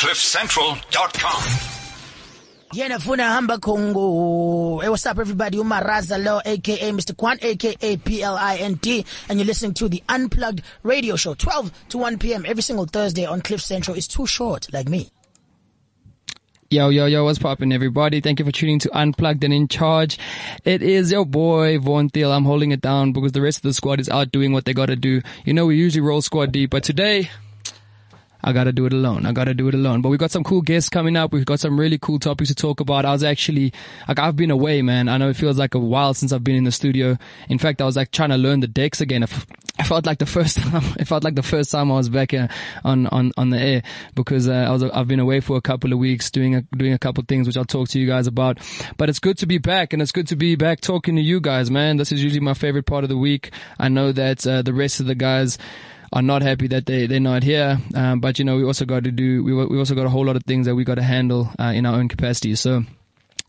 CliffCentral.com. Yena funa hamba Congo. Hey, what's up everybody? Umaraza Lo, aka Mr. Kwan, aka P-L-I-N-D. And you're listening to the Unplugged Radio Show, 12 to 1 p.m. every single Thursday on Cliff Central. It's too short, like me. Yo, yo, yo, what's poppin' everybody? Thank you for tuning to Unplugged and In Charge. It is your boy, Vaughn Thiel. I'm holding it down because the rest of the squad is out doing what they gotta do. You know, we usually roll squad deep, but today, I gotta do it alone. I gotta do it alone. But we've got some cool guests coming up. We've got some really cool topics to talk about. I was actually, like, I've been away, man. I know it feels like a while since I've been in the studio. In fact, I was like trying to learn the decks again. I felt like the first time, it felt like the first time I was back uh, on, on, on the air because uh, I was, I've been away for a couple of weeks doing a, doing a couple of things, which I'll talk to you guys about. But it's good to be back and it's good to be back talking to you guys, man. This is usually my favorite part of the week. I know that, uh, the rest of the guys, are not happy that they they're not here. Um, but you know, we also got to do we we also got a whole lot of things that we got to handle uh, in our own capacity. So.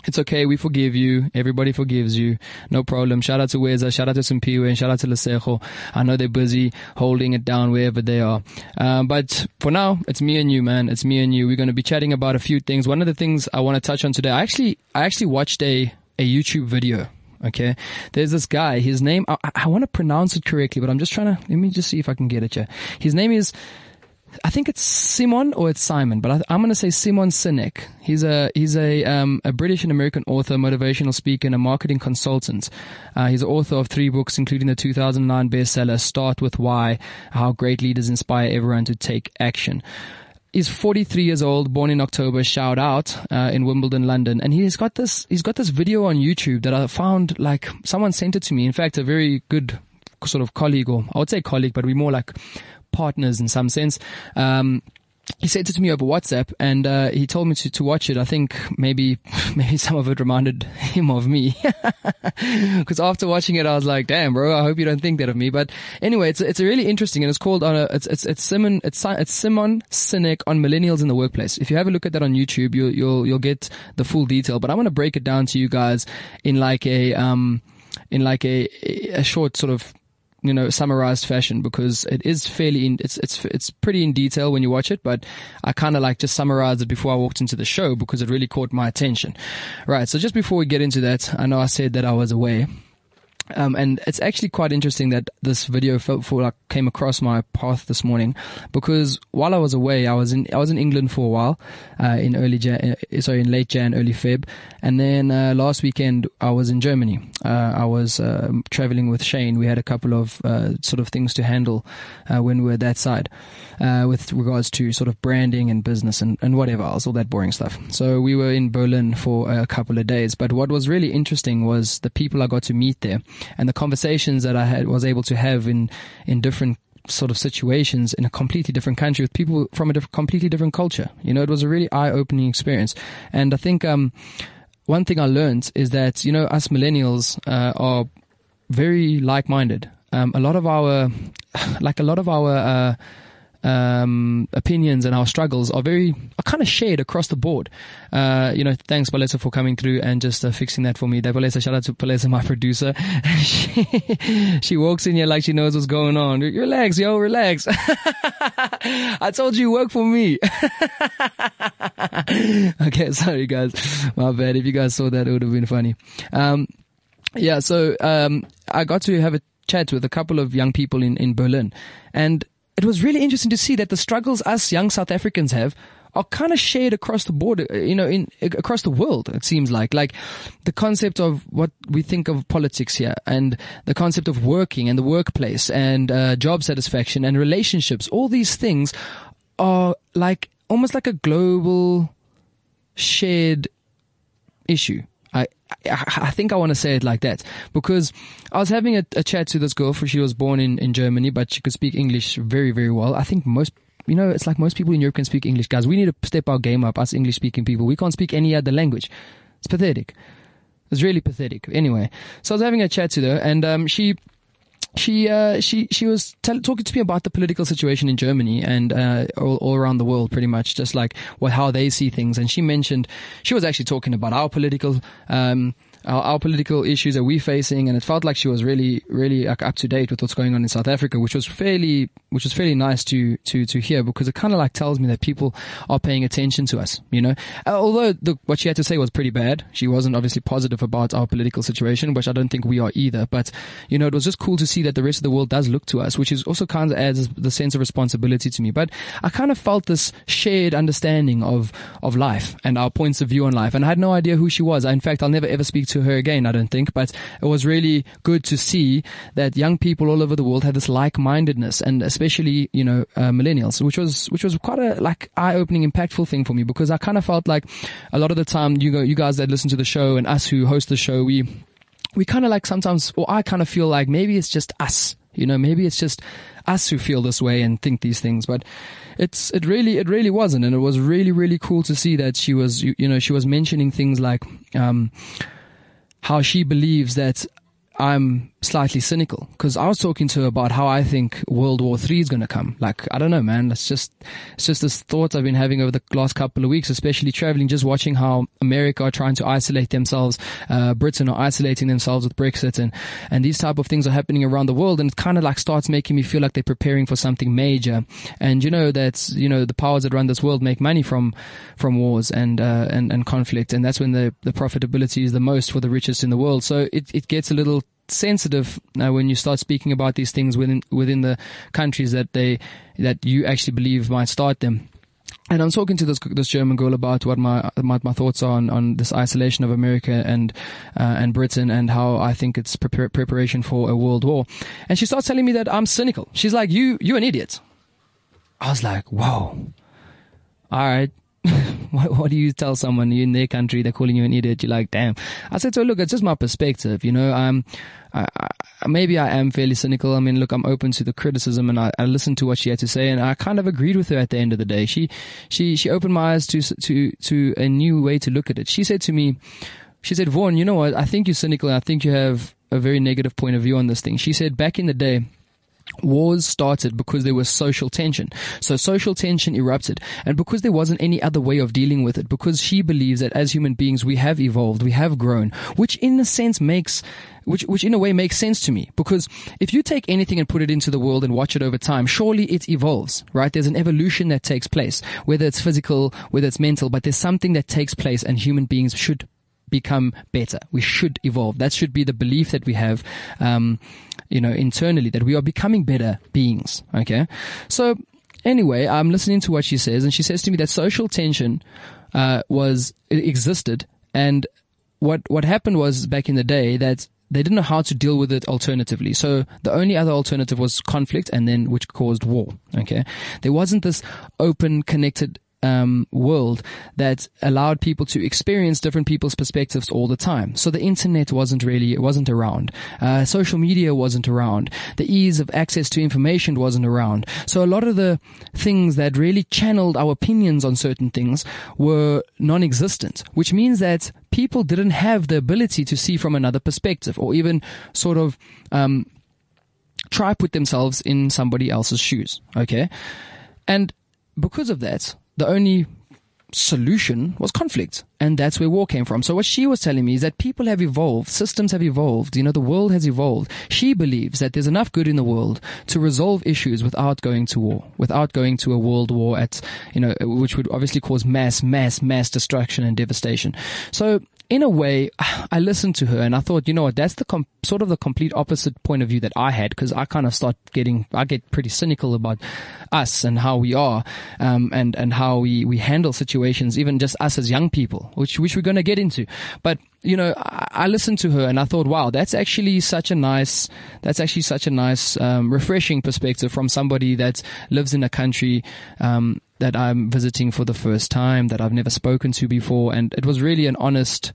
It's okay. We forgive you. Everybody forgives you. No problem. Shout out to Weza. Shout out to Simpiwe and shout out to Lesejo. I know they're busy holding it down wherever they are. Um, but for now, it's me and you, man. It's me and you. We're going to be chatting about a few things. One of the things I want to touch on today, I actually, I actually watched a, a YouTube video Okay. There's this guy, his name, I, I want to pronounce it correctly, but I'm just trying to, let me just see if I can get it here. His name is, I think it's Simon or it's Simon, but I, am going to say Simon Sinek. He's a he's a um, a British and American author, motivational speaker, and a marketing consultant. Uh, he's the author of three books, including the 2009 bestseller "Start with Why: How Great Leaders Inspire Everyone to Take Action." He's 43 years old, born in October, shout out, uh, in Wimbledon, London. And he's got this, he's got this video on YouTube that I found like someone sent it to me. In fact, a very good sort of colleague or I would say colleague, but we're more like partners in some sense. Um, he sent it to me over WhatsApp and uh, he told me to, to watch it. I think maybe maybe some of it reminded him of me because after watching it, I was like, "Damn, bro! I hope you don't think that of me." But anyway, it's it's really interesting and it's called on a, it's it's it's Simon it's it's Simon Sinek on millennials in the workplace. If you have a look at that on YouTube, you'll you'll you'll get the full detail. But I'm gonna break it down to you guys in like a um in like a a short sort of you know, summarized fashion because it is fairly in, it's, it's, it's pretty in detail when you watch it, but I kind of like just summarized it before I walked into the show because it really caught my attention. Right. So just before we get into that, I know I said that I was away. Um, and it's actually quite interesting that this video for, like came across my path this morning because while I was away, I was in I was in England for a while, uh, in early Jan, uh, sorry, in late Jan, early Feb, and then uh, last weekend I was in Germany. Uh, I was um, traveling with Shane. We had a couple of uh, sort of things to handle uh, when we were that side, with regards to sort of branding and business and, and whatever else, all that boring stuff. So we were in Berlin for a couple of days. But what was really interesting was the people I got to meet there and the conversations that I had was able to have in in different sort of situations in a completely different country with people from a completely different culture. You know, it was a really eye-opening experience, and I think um, one thing I learned is that you know us millennials uh, are very like-minded. Um, a lot of our, like a lot of our. Uh, um, opinions and our struggles are very are kind of shared across the board. Uh, you know, thanks Palesa for coming through and just uh, fixing that for me. That Palesa, shout out to Palesa, my producer. she, she walks in here like she knows what's going on. Relax, yo, relax. I told you, work for me. okay, sorry guys, my bad. If you guys saw that, it would have been funny. Um, yeah, so um, I got to have a chat with a couple of young people in, in Berlin. And it was really interesting to see that the struggles us young South Africans have are kind of shared across the board, uh, you know, in across the world. It seems like, like the concept of what we think of politics here, and the concept of working and the workplace, and uh, job satisfaction and relationships. All these things are like almost like a global shared issue. I, think I want to say it like that because I was having a, a chat to this girl for she was born in, in Germany, but she could speak English very, very well. I think most, you know, it's like most people in Europe can speak English. Guys, we need to step our game up, us English speaking people. We can't speak any other language. It's pathetic. It's really pathetic. Anyway, so I was having a chat to her and, um, she, she uh, she she was tell, talking to me about the political situation in Germany and uh, all, all around the world, pretty much, just like what how they see things. And she mentioned she was actually talking about our political um, our, our political issues that we're facing, and it felt like she was really, really like, up to date with what's going on in South Africa, which was fairly, which was fairly nice to to to hear because it kind of like tells me that people are paying attention to us. You know, uh, although the, what she had to say was pretty bad, she wasn't obviously positive about our political situation, which I don't think we are either. But you know, it was just cool to see that the rest of the world does look to us, which is also kind of adds the sense of responsibility to me. But I kind of felt this shared understanding of of life and our points of view on life, and I had no idea who she was. In fact, I'll never ever speak to her again. I don't think, but it was really good to see that young people all over the world had this like-mindedness, and especially you know uh, millennials, which was which was quite a like eye-opening, impactful thing for me because I kind of felt like a lot of the time you go, you guys that listen to the show and us who host the show, we we kind of like sometimes, or I kind of feel like maybe it's just us. You know, maybe it's just us who feel this way and think these things, but it's, it really, it really wasn't. And it was really, really cool to see that she was, you, you know, she was mentioning things like, um, how she believes that I'm slightly cynical because I was talking to her about how I think World War Three is going to come. Like, I don't know, man. It's just, it's just this thought I've been having over the last couple of weeks, especially traveling, just watching how America are trying to isolate themselves, uh, Britain are isolating themselves with Brexit and, and these type of things are happening around the world. And it kind of like starts making me feel like they're preparing for something major. And you know, that's, you know, the powers that run this world make money from, from wars and, uh, and, and conflict. And that's when the, the profitability is the most for the richest in the world. So it, it gets a little sensitive uh, when you start speaking about these things within within the countries that they that you actually believe might start them. And I'm talking to this this German girl about what my my, my thoughts are on, on this isolation of America and uh, and Britain and how I think it's prepar- preparation for a world war. And she starts telling me that I'm cynical. She's like, "You you're an idiot." I was like, "Whoa, all right." what, what, do you tell someone in their country they're calling you an idiot? You're like, damn. I said, so look, it's just my perspective, you know. Um, I, I, maybe I am fairly cynical. I mean, look, I'm open to the criticism, and I, I listened to what she had to say, and I kind of agreed with her at the end of the day. She, she, she opened my eyes to to to a new way to look at it. She said to me, she said, Vaughn, you know what? I think you're cynical. I think you have a very negative point of view on this thing. She said, back in the day wars started because there was social tension. So social tension erupted. And because there wasn't any other way of dealing with it, because she believes that as human beings we have evolved, we have grown, which in a sense makes which, which in a way makes sense to me because if you take anything and put it into the world and watch it over time, surely it evolves, right? There's an evolution that takes place, whether it's physical, whether it's mental, but there's something that takes place and human beings should become better. We should evolve. That should be the belief that we have, um, you know, internally that we are becoming better beings. Okay. So anyway, I'm listening to what she says and she says to me that social tension, uh, was, existed and what, what happened was back in the day that they didn't know how to deal with it alternatively. So the only other alternative was conflict and then which caused war. Okay. There wasn't this open, connected um, world that allowed people to experience different people's perspectives all the time. So the internet wasn't really, it wasn't around. Uh, social media wasn't around. The ease of access to information wasn't around. So a lot of the things that really channeled our opinions on certain things were non-existent, which means that people didn't have the ability to see from another perspective or even sort of, um, try put themselves in somebody else's shoes. Okay. And because of that, the only solution was conflict. And that's where war came from. So what she was telling me is that people have evolved, systems have evolved, you know, the world has evolved. She believes that there's enough good in the world to resolve issues without going to war, without going to a world war at, you know, which would obviously cause mass, mass, mass destruction and devastation. So in a way, I listened to her and I thought, you know what, that's the com- sort of the complete opposite point of view that I had because I kind of start getting, I get pretty cynical about us and how we are, um, and, and how we, we handle situations, even just us as young people, which, which we're going to get into. But, you know, I, I, listened to her and I thought, wow, that's actually such a nice, that's actually such a nice, um, refreshing perspective from somebody that lives in a country, um, that I'm visiting for the first time, that I've never spoken to before. And it was really an honest,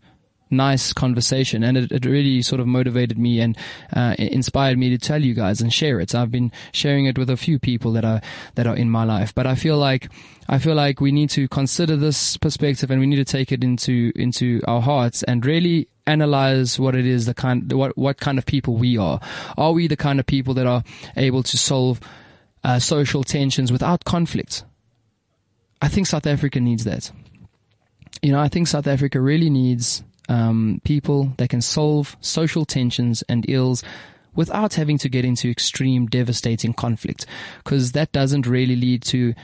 nice conversation and it, it really sort of motivated me and uh, inspired me to tell you guys and share it. So I've been sharing it with a few people that are that are in my life. But I feel like I feel like we need to consider this perspective and we need to take it into into our hearts and really analyze what it is the kind what what kind of people we are. Are we the kind of people that are able to solve uh, social tensions without conflict? I think South Africa needs that. You know, I think South Africa really needs um, people that can solve social tensions and ills without having to get into extreme, devastating conflict, because that doesn't really lead to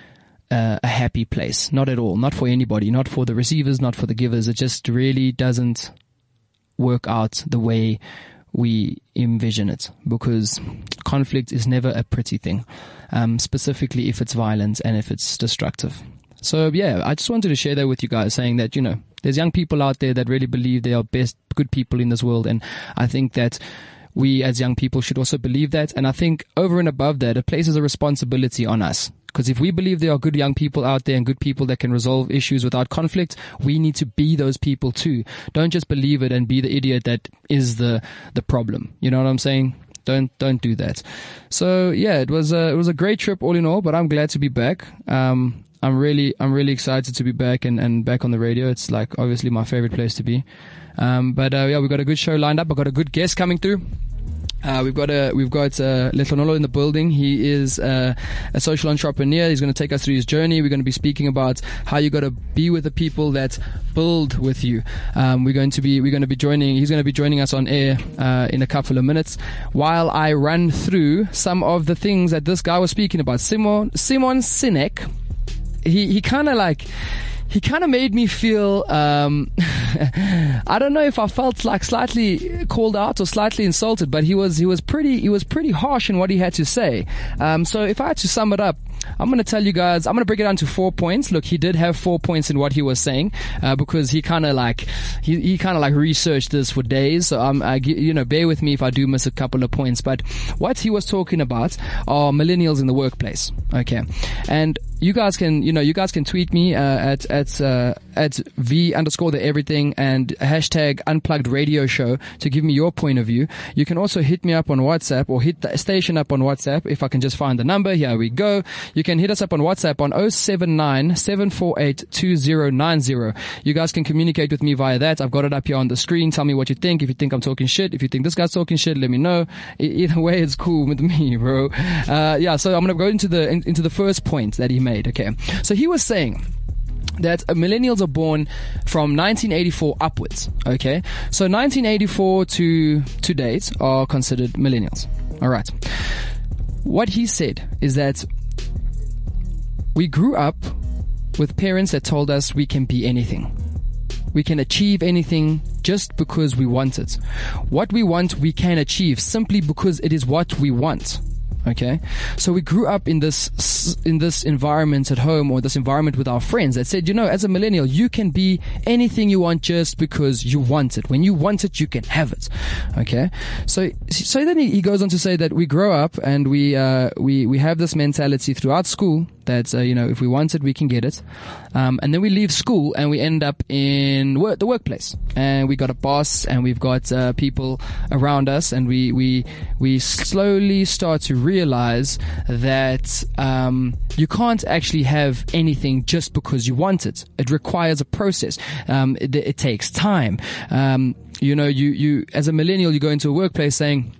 uh, a happy place. Not at all. Not for anybody. Not for the receivers. Not for the givers. It just really doesn't work out the way we envision it because conflict is never a pretty thing, um, specifically if it's violent and if it's destructive. So yeah, I just wanted to share that with you guys saying that, you know, there's young people out there that really believe they are best good people in this world. And I think that we as young people should also believe that. And I think over and above that, it places a responsibility on us because if we believe there are good young people out there and good people that can resolve issues without conflict, we need to be those people too. Don't just believe it and be the idiot that is the, the problem. You know what I'm saying? Don't, don't do that. So yeah, it was a, it was a great trip all in all, but I'm glad to be back. Um, I'm really, I'm really excited to be back and, and back on the radio. It's like obviously my favorite place to be. Um, but, uh, yeah, we've got a good show lined up. I've got a good guest coming through. Uh, we've got a we've got uh, Letlonolo in the building. He is uh, a social entrepreneur. He's going to take us through his journey. We're going to be speaking about how you got to be with the people that build with you. Um, we're going to be we're going to be joining. He's going to be joining us on air uh, in a couple of minutes while I run through some of the things that this guy was speaking about. Simon Simon Sinek. He he kind of like he kind of made me feel, um, I don't know if I felt like slightly called out or slightly insulted, but he was, he was pretty, he was pretty harsh in what he had to say. Um, so if I had to sum it up, I'm going to tell you guys, I'm going to break it down to four points. Look, he did have four points in what he was saying, uh, because he kind of like, he, he kind of like researched this for days. So, um, I, you know, bear with me if I do miss a couple of points, but what he was talking about are millennials in the workplace. Okay. And you guys can, you know, you guys can tweet me, uh, at, at, uh, at V underscore the everything and hashtag unplugged radio show to give me your point of view. You can also hit me up on WhatsApp or hit the station up on WhatsApp if I can just find the number. Here we go. You can hit us up on WhatsApp on 079 748 2090. You guys can communicate with me via that. I've got it up here on the screen. Tell me what you think. If you think I'm talking shit, if you think this guy's talking shit, let me know. Either way, it's cool with me, bro. Uh, yeah, so I'm going to go into the, in, into the first point that he made. Okay. So he was saying, that millennials are born from 1984 upwards. Okay, so 1984 to to date are considered millennials. All right. What he said is that we grew up with parents that told us we can be anything. We can achieve anything just because we want it. What we want, we can achieve simply because it is what we want. Okay. So we grew up in this, in this environment at home or this environment with our friends that said, you know, as a millennial, you can be anything you want just because you want it. When you want it, you can have it. Okay. So, so then he goes on to say that we grow up and we, uh, we, we have this mentality throughout school that, uh, you know, if we want it, we can get it. Um, and then we leave school and we end up in the workplace and we got a boss and we've got, uh, people around us and we, we, we slowly start to realize that, um, you can't actually have anything just because you want it. It requires a process. Um, it, it, takes time. Um, you know, you, you, as a millennial, you go into a workplace saying,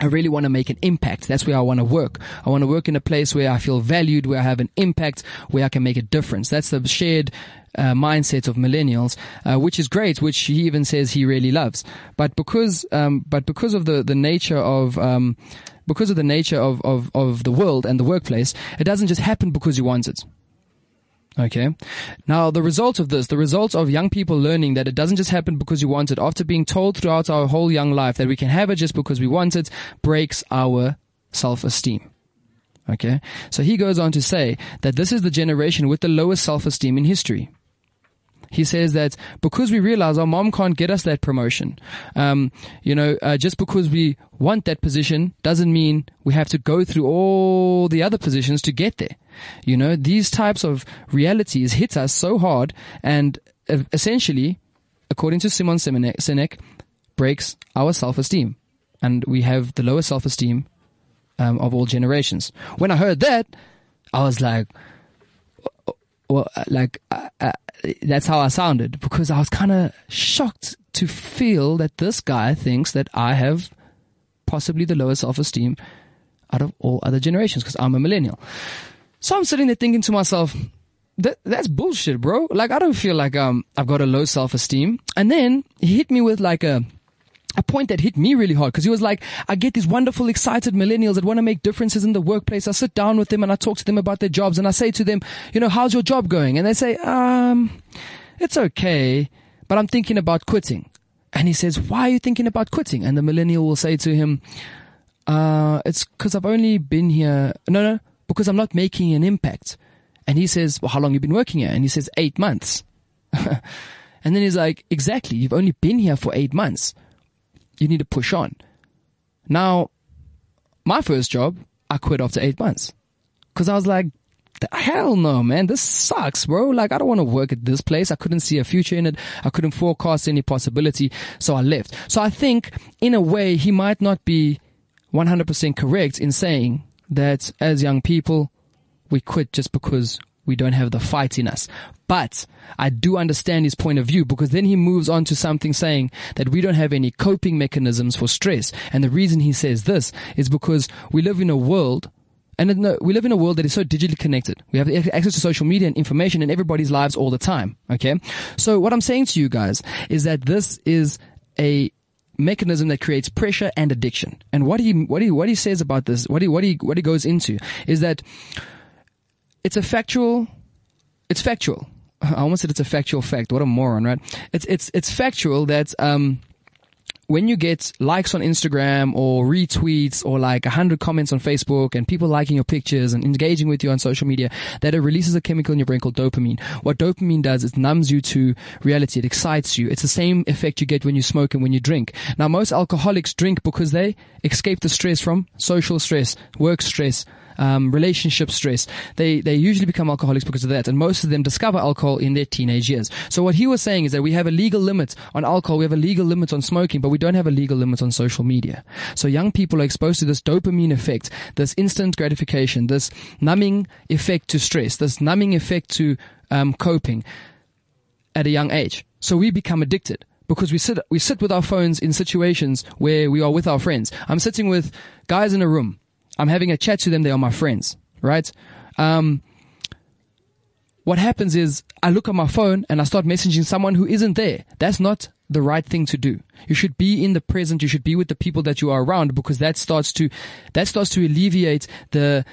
I really want to make an impact. That's where I want to work. I want to work in a place where I feel valued, where I have an impact, where I can make a difference. That's the shared uh, mindset of millennials, uh, which is great, which he even says he really loves. But because, um, but because of the, the nature of, um, because of the nature of, of, of the world and the workplace, it doesn't just happen because you want it. Okay. Now, the result of this, the result of young people learning that it doesn't just happen because you want it, after being told throughout our whole young life that we can have it just because we want it, breaks our self-esteem. Okay. So he goes on to say that this is the generation with the lowest self-esteem in history. He says that because we realize our mom can't get us that promotion, um, you know, uh, just because we want that position doesn't mean we have to go through all the other positions to get there. You know, these types of realities hit us so hard and essentially, according to Simon Sinek, breaks our self-esteem. And we have the lowest self-esteem um, of all generations. When I heard that, I was like, well, like, uh, uh, that's how I sounded because I was kind of shocked to feel that this guy thinks that I have possibly the lowest self-esteem out of all other generations because I'm a millennial. So I'm sitting there thinking to myself, that, that's bullshit, bro. Like, I don't feel like, um, I've got a low self-esteem. And then he hit me with like a, a point that hit me really hard because he was like, I get these wonderful, excited millennials that want to make differences in the workplace. I sit down with them and I talk to them about their jobs and I say to them, you know, how's your job going? And they say, um, it's okay, but I'm thinking about quitting. And he says, why are you thinking about quitting? And the millennial will say to him, uh, it's because I've only been here. No, no, because I'm not making an impact. And he says, well, how long you been working here? And he says, eight months. and then he's like, exactly. You've only been here for eight months you need to push on. Now, my first job, I quit after eight months. Cause I was like, hell no, man, this sucks, bro. Like, I don't want to work at this place. I couldn't see a future in it. I couldn't forecast any possibility. So I left. So I think in a way, he might not be 100% correct in saying that as young people, we quit just because we don't have the fight in us. But I do understand his point of view because then he moves on to something saying that we don't have any coping mechanisms for stress. And the reason he says this is because we live in a world and we live in a world that is so digitally connected. We have access to social media and information in everybody's lives all the time. Okay. So what I'm saying to you guys is that this is a mechanism that creates pressure and addiction. And what he, what he, what he says about this, what he, what he, what he goes into is that it's a factual, it's factual. I almost said it's a factual fact. What a moron, right? It's, it's, it's factual that, um, when you get likes on Instagram or retweets or like a hundred comments on Facebook and people liking your pictures and engaging with you on social media, that it releases a chemical in your brain called dopamine. What dopamine does is numbs you to reality. It excites you. It's the same effect you get when you smoke and when you drink. Now, most alcoholics drink because they escape the stress from social stress, work stress, um, relationship stress. They they usually become alcoholics because of that, and most of them discover alcohol in their teenage years. So what he was saying is that we have a legal limit on alcohol, we have a legal limit on smoking, but we don't have a legal limit on social media. So young people are exposed to this dopamine effect, this instant gratification, this numbing effect to stress, this numbing effect to um, coping at a young age. So we become addicted because we sit we sit with our phones in situations where we are with our friends. I'm sitting with guys in a room I'm having a chat to them. They are my friends, right? Um, what happens is I look at my phone and I start messaging someone who isn't there. That's not the right thing to do. You should be in the present. You should be with the people that you are around because that starts to, that starts to alleviate the,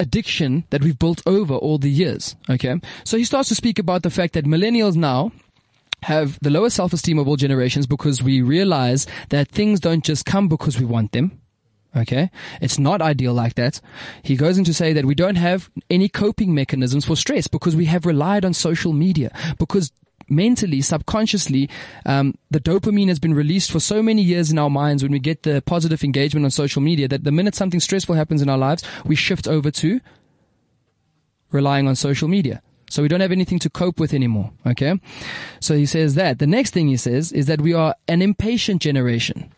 addiction that we've built over all the years. Okay. So he starts to speak about the fact that millennials now have the lowest self-esteem of all generations because we realize that things don't just come because we want them. Okay. It's not ideal like that. He goes in to say that we don't have any coping mechanisms for stress because we have relied on social media because mentally, subconsciously, um, the dopamine has been released for so many years in our minds when we get the positive engagement on social media that the minute something stressful happens in our lives, we shift over to relying on social media. So we don't have anything to cope with anymore. Okay. So he says that. The next thing he says is that we are an impatient generation.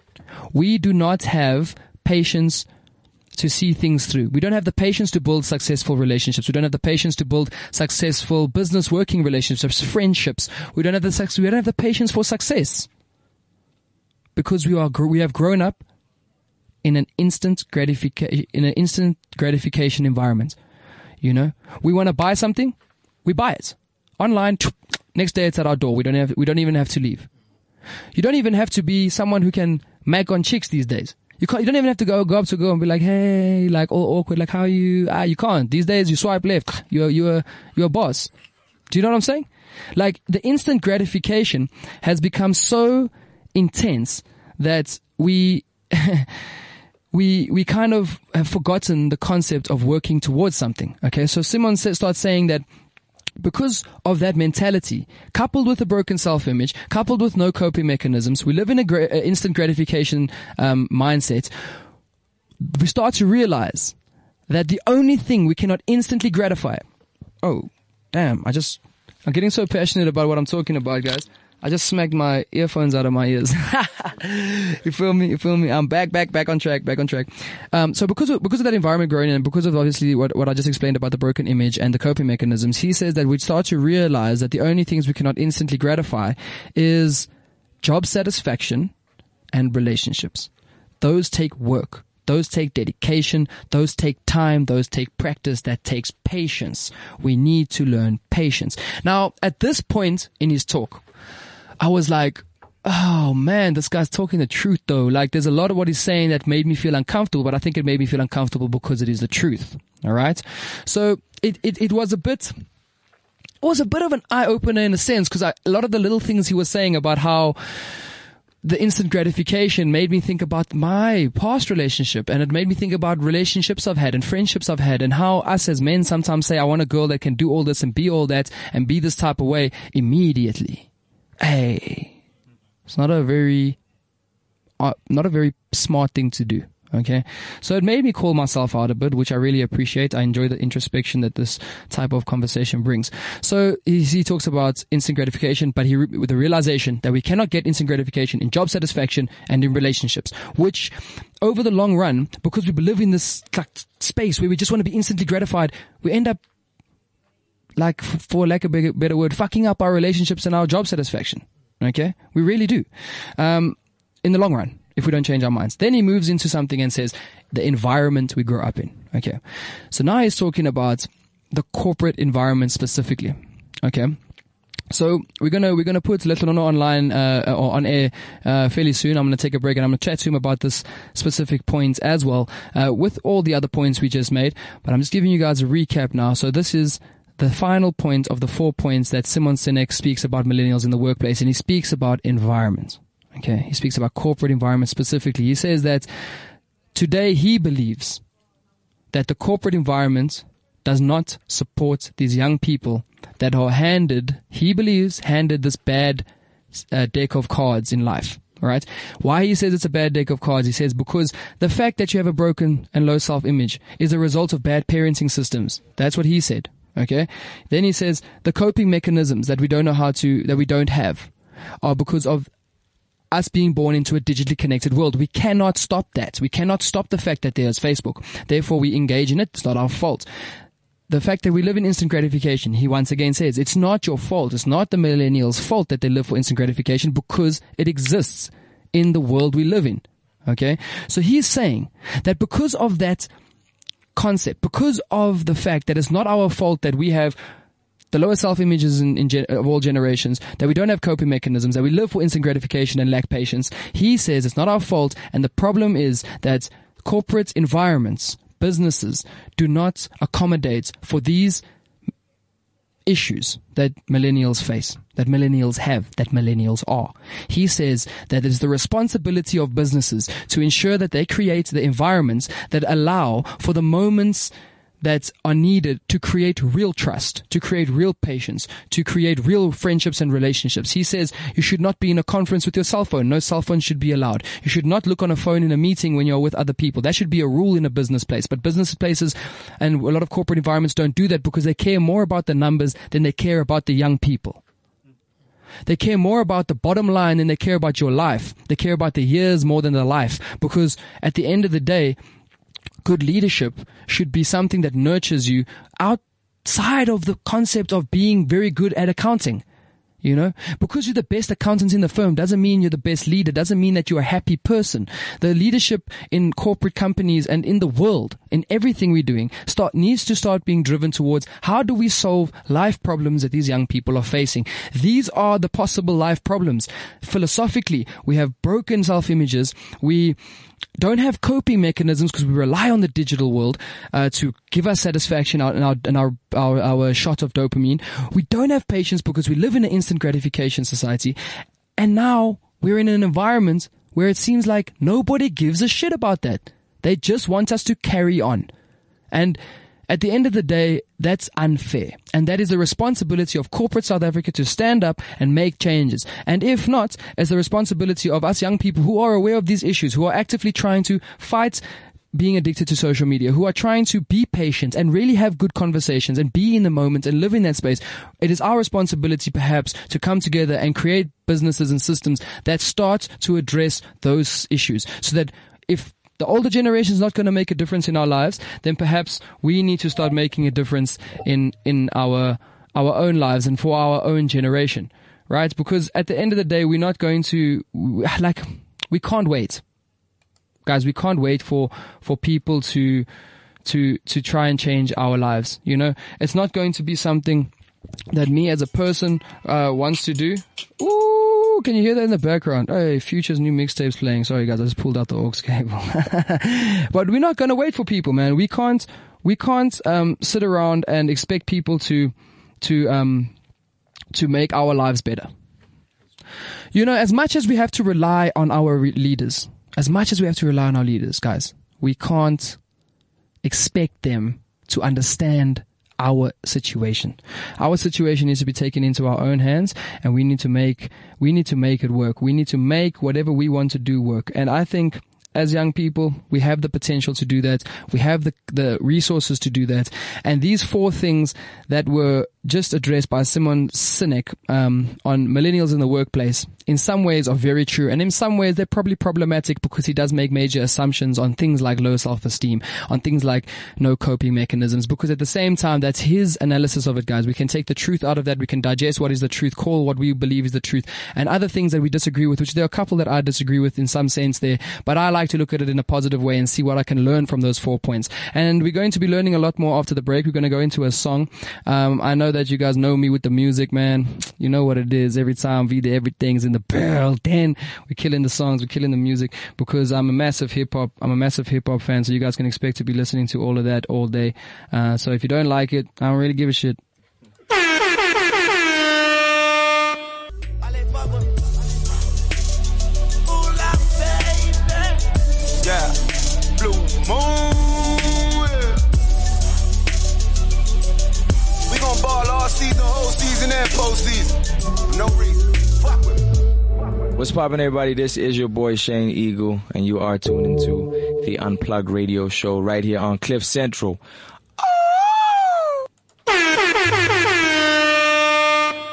We do not have patience to see things through. We don't have the patience to build successful relationships. We don't have the patience to build successful business working relationships, friendships. We don't have the we don't have the patience for success because we are we have grown up in an instant gratification in an instant gratification environment. You know, we want to buy something, we buy it online. Next day, it's at our door. We don't have we don't even have to leave. You don't even have to be someone who can mag on chicks these days. You can't, you don't even have to go, go up to go and be like, hey, like all awkward, like how you, ah, you can't. These days you swipe left. You're, you're, you're a boss. Do you know what I'm saying? Like the instant gratification has become so intense that we, we, we kind of have forgotten the concept of working towards something. Okay. So Simon starts saying that because of that mentality, coupled with a broken self-image, coupled with no coping mechanisms, we live in a gra- instant gratification um, mindset. We start to realize that the only thing we cannot instantly gratify. Oh, damn! I just I'm getting so passionate about what I'm talking about, guys. I just smacked my earphones out of my ears. you feel me? You feel me? I'm back, back, back on track, back on track. Um, so because of, because of that environment growing and because of obviously what, what I just explained about the broken image and the coping mechanisms, he says that we start to realize that the only things we cannot instantly gratify is job satisfaction and relationships. Those take work. Those take dedication. Those take time. Those take practice. That takes patience. We need to learn patience. Now, at this point in his talk, I was like, oh man, this guy's talking the truth though. Like there's a lot of what he's saying that made me feel uncomfortable, but I think it made me feel uncomfortable because it is the truth. All right. So it, it, it was a bit, it was a bit of an eye opener in a sense because a lot of the little things he was saying about how the instant gratification made me think about my past relationship and it made me think about relationships I've had and friendships I've had and how us as men sometimes say, I want a girl that can do all this and be all that and be this type of way immediately. Hey, it's not a very, uh, not a very smart thing to do. Okay. So it made me call myself out a bit, which I really appreciate. I enjoy the introspection that this type of conversation brings. So he, he talks about instant gratification, but he, with the realization that we cannot get instant gratification in job satisfaction and in relationships, which over the long run, because we live in this like, space where we just want to be instantly gratified, we end up like, for lack of a better word, fucking up our relationships and our job satisfaction. Okay. We really do. Um, in the long run if we don't change our minds. Then he moves into something and says the environment we grow up in. Okay. So now he's talking about the corporate environment specifically. Okay. So we're gonna we're gonna put Letlonolo online uh, or on air uh, fairly soon. I'm gonna take a break and I'm gonna chat to him about this specific point as well, uh, with all the other points we just made. But I'm just giving you guys a recap now. So this is the final point of the four points that Simon Sinek speaks about millennials in the workplace, and he speaks about environment. Okay. He speaks about corporate environment specifically. He says that today he believes that the corporate environment does not support these young people that are handed, he believes, handed this bad uh, deck of cards in life. Right? Why he says it's a bad deck of cards, he says because the fact that you have a broken and low self-image is a result of bad parenting systems. That's what he said. Okay. Then he says the coping mechanisms that we don't know how to, that we don't have are because of us being born into a digitally connected world. We cannot stop that. We cannot stop the fact that there's Facebook. Therefore, we engage in it. It's not our fault. The fact that we live in instant gratification, he once again says, it's not your fault. It's not the millennials' fault that they live for instant gratification because it exists in the world we live in. Okay. So he's saying that because of that concept, because of the fact that it's not our fault that we have the lower self-images in, in gen- of all generations, that we don't have coping mechanisms, that we live for instant gratification and lack patience. He says it's not our fault, and the problem is that corporate environments, businesses, do not accommodate for these issues that millennials face, that millennials have, that millennials are. He says that it is the responsibility of businesses to ensure that they create the environments that allow for the moments that are needed to create real trust, to create real patience, to create real friendships and relationships. He says you should not be in a conference with your cell phone. No cell phone should be allowed. You should not look on a phone in a meeting when you're with other people. That should be a rule in a business place. But business places and a lot of corporate environments don't do that because they care more about the numbers than they care about the young people. They care more about the bottom line than they care about your life. They care about the years more than the life because at the end of the day, good leadership should be something that nurtures you outside of the concept of being very good at accounting. You know, because you're the best accountant in the firm doesn't mean you're the best leader, doesn't mean that you're a happy person. The leadership in corporate companies and in the world, in everything we're doing, start, needs to start being driven towards how do we solve life problems that these young people are facing? These are the possible life problems. Philosophically, we have broken self-images. We, don't have coping mechanisms because we rely on the digital world uh, to give us satisfaction and our, and our, our, our shot of dopamine. We don't have patience because we live in an instant gratification society. And now we're in an environment where it seems like nobody gives a shit about that. They just want us to carry on. And at the end of the day, that's unfair. And that is the responsibility of corporate South Africa to stand up and make changes. And if not, it's the responsibility of us young people who are aware of these issues, who are actively trying to fight being addicted to social media, who are trying to be patient and really have good conversations and be in the moment and live in that space. It is our responsibility perhaps to come together and create businesses and systems that start to address those issues so that if the older generation is not going to make a difference in our lives, then perhaps we need to start making a difference in, in our, our own lives and for our own generation, right? Because at the end of the day, we're not going to, like, we can't wait. guys. We can't wait for for people to to to try and change our lives. You know, it's not going to be something that me as a person uh, wants to do. Ooh, can you hear that in the background? Hey, Future's new mixtape's playing. Sorry guys, I just pulled out the aux cable. but we're not gonna wait for people, man. We can't we can't um, sit around and expect people to to um, to make our lives better. You know, as much as we have to rely on our re- leaders, as much as we have to rely on our leaders, guys, we can't expect them to understand our situation. Our situation needs to be taken into our own hands and we need to make, we need to make it work. We need to make whatever we want to do work. And I think as young people, we have the potential to do that. We have the, the resources to do that. And these four things that were just addressed by Simon Sinek um, on millennials in the workplace in some ways are very true. And in some ways, they're probably problematic because he does make major assumptions on things like low self-esteem, on things like no coping mechanisms, because at the same time, that's his analysis of it, guys. We can take the truth out of that. We can digest what is the truth, call what we believe is the truth, and other things that we disagree with, which there are a couple that I disagree with in some sense there, but I like to look at it in a positive way and see what I can learn from those four points. And we're going to be learning a lot more after the break. We're going to go into a song. Um, I know that you guys know me with the music, man. You know what it is. Every time Vida, everything's in the barrel. Then we're killing the songs, we're killing the music because I'm a massive hip hop. I'm a massive hip hop fan. So you guys can expect to be listening to all of that all day. Uh, so if you don't like it, I don't really give a shit. What's poppin', everybody? This is your boy Shane Eagle, and you are tuning into the Unplugged Radio Show right here on Cliff Central.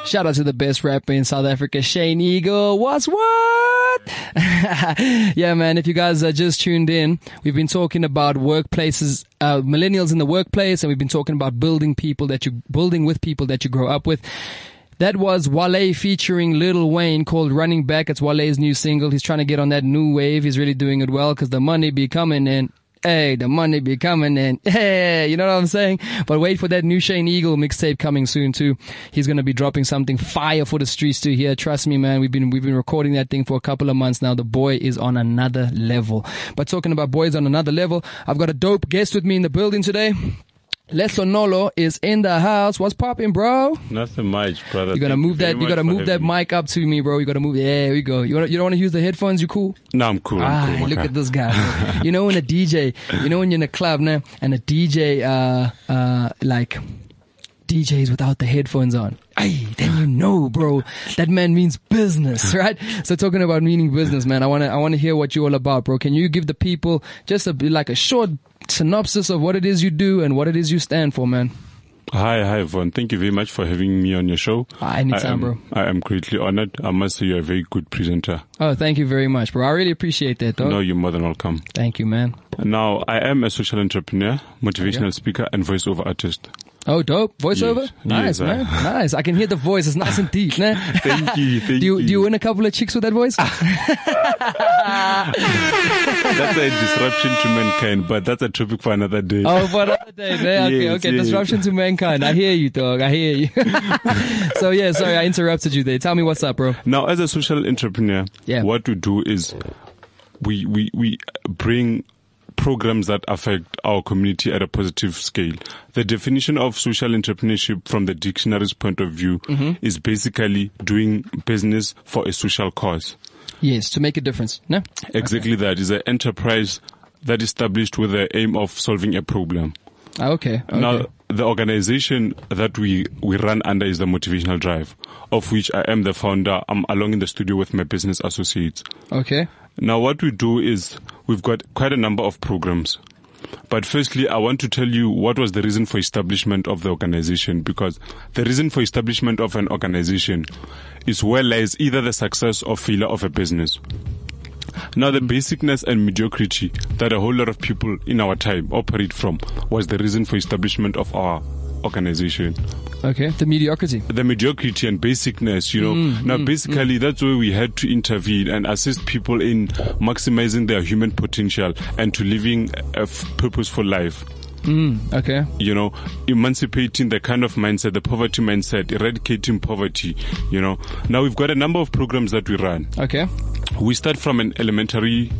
Shout out to the best rapper in South Africa, Shane Eagle. What's what? yeah, man. If you guys are just tuned in, we've been talking about workplaces, uh, millennials in the workplace, and we've been talking about building people that you, building with people that you grow up with. That was Wale featuring Lil Wayne called Running Back. It's Wale's new single. He's trying to get on that new wave. He's really doing it well because the money be coming in. Hey, the money be coming in. Hey, you know what I'm saying? But wait for that new Shane Eagle mixtape coming soon too. He's gonna be dropping something fire for the streets to hear. Trust me, man. We've been we've been recording that thing for a couple of months now. The boy is on another level. But talking about boys on another level, I've got a dope guest with me in the building today. Letlonolo is in the house. What's popping, bro? Nothing much, brother. You gotta move that. You gotta move that me. mic up to me, bro. You gotta move. Yeah, we go. You wanna, you don't want to use the headphones? You cool? No, I'm cool. I'm Ah, cool. look at this guy. you know when a DJ, you know when you're in a club now and a DJ, uh, uh, like DJs without the headphones on. Ay, know, bro, that man means business, right? So talking about meaning business, man, I wanna, I wanna hear what you're all about, bro. Can you give the people just a like a short synopsis of what it is you do and what it is you stand for, man? Hi, hi, Vaughn. Thank you very much for having me on your show. Ah, anytime, I am, bro. I am greatly honored. I must say you're a very good presenter. Oh, thank you very much, bro. I really appreciate that, dog. No, you're more than welcome. Thank you, man. Now, I am a social entrepreneur, motivational speaker, and voiceover artist. Oh, dope. Voiceover? Yes. Nice, Yes, I- man. Nice. I can hear the voice. It's nice and deep, man. Thank you, thank do you, you. do you win a couple of chicks with that voice? That's a disruption to mankind, but that's a topic for another day. oh, for another day, man. Okay, Yes, okay. yes. Disruption to mankind. I hear you, dog. I hear you. so yeah, sorry, I interrupted you there. Tell me what's up, bro. Now, as a social entrepreneur, Yeah. what we do is we, we, we bring programs that affect our community at a positive scale. The definition of social entrepreneurship from the dictionary's point of view Mm-hmm. is basically doing business for a social cause. Yes, to make a difference. No? Exactly that is an enterprise that is established with the aim of solving a problem. Ah, okay. okay. Now, the organization that we, we run under is the Motivational Drive, of which I am the founder. I'm along in the studio with my business associates. okay. Now, what we do is we've got quite a number of programs. But firstly, I want to tell you what was the reason for establishment of the organization because the reason for establishment of an organization is where lies either the success or failure of a business. Now, the basicness and mediocrity that a whole lot of people in our time operate from was the reason for establishment of our organization. Okay. The mediocrity. the mediocrity and basicness, you know. Mm, now, mm, basically, mm. that's where we had to intervene and assist people in maximizing their human potential and to living a f- purposeful life. Mm, okay. You know, emancipating the kind of mindset, the poverty mindset, eradicating poverty, you know. Now, we've got a number of programs that we run. Okay. We start from an elementary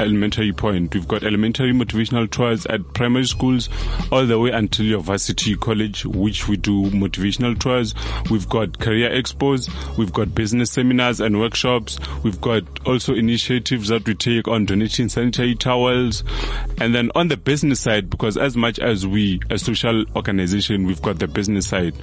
elementary point. We've got elementary motivational tours at primary schools all the way until your varsity college, which we do motivational tours. We've got career expos. We've got business seminars and workshops. We've got also initiatives that we take on donating sanitary towels. And then on the business side, because as much as we, a social organization, we've got the business side.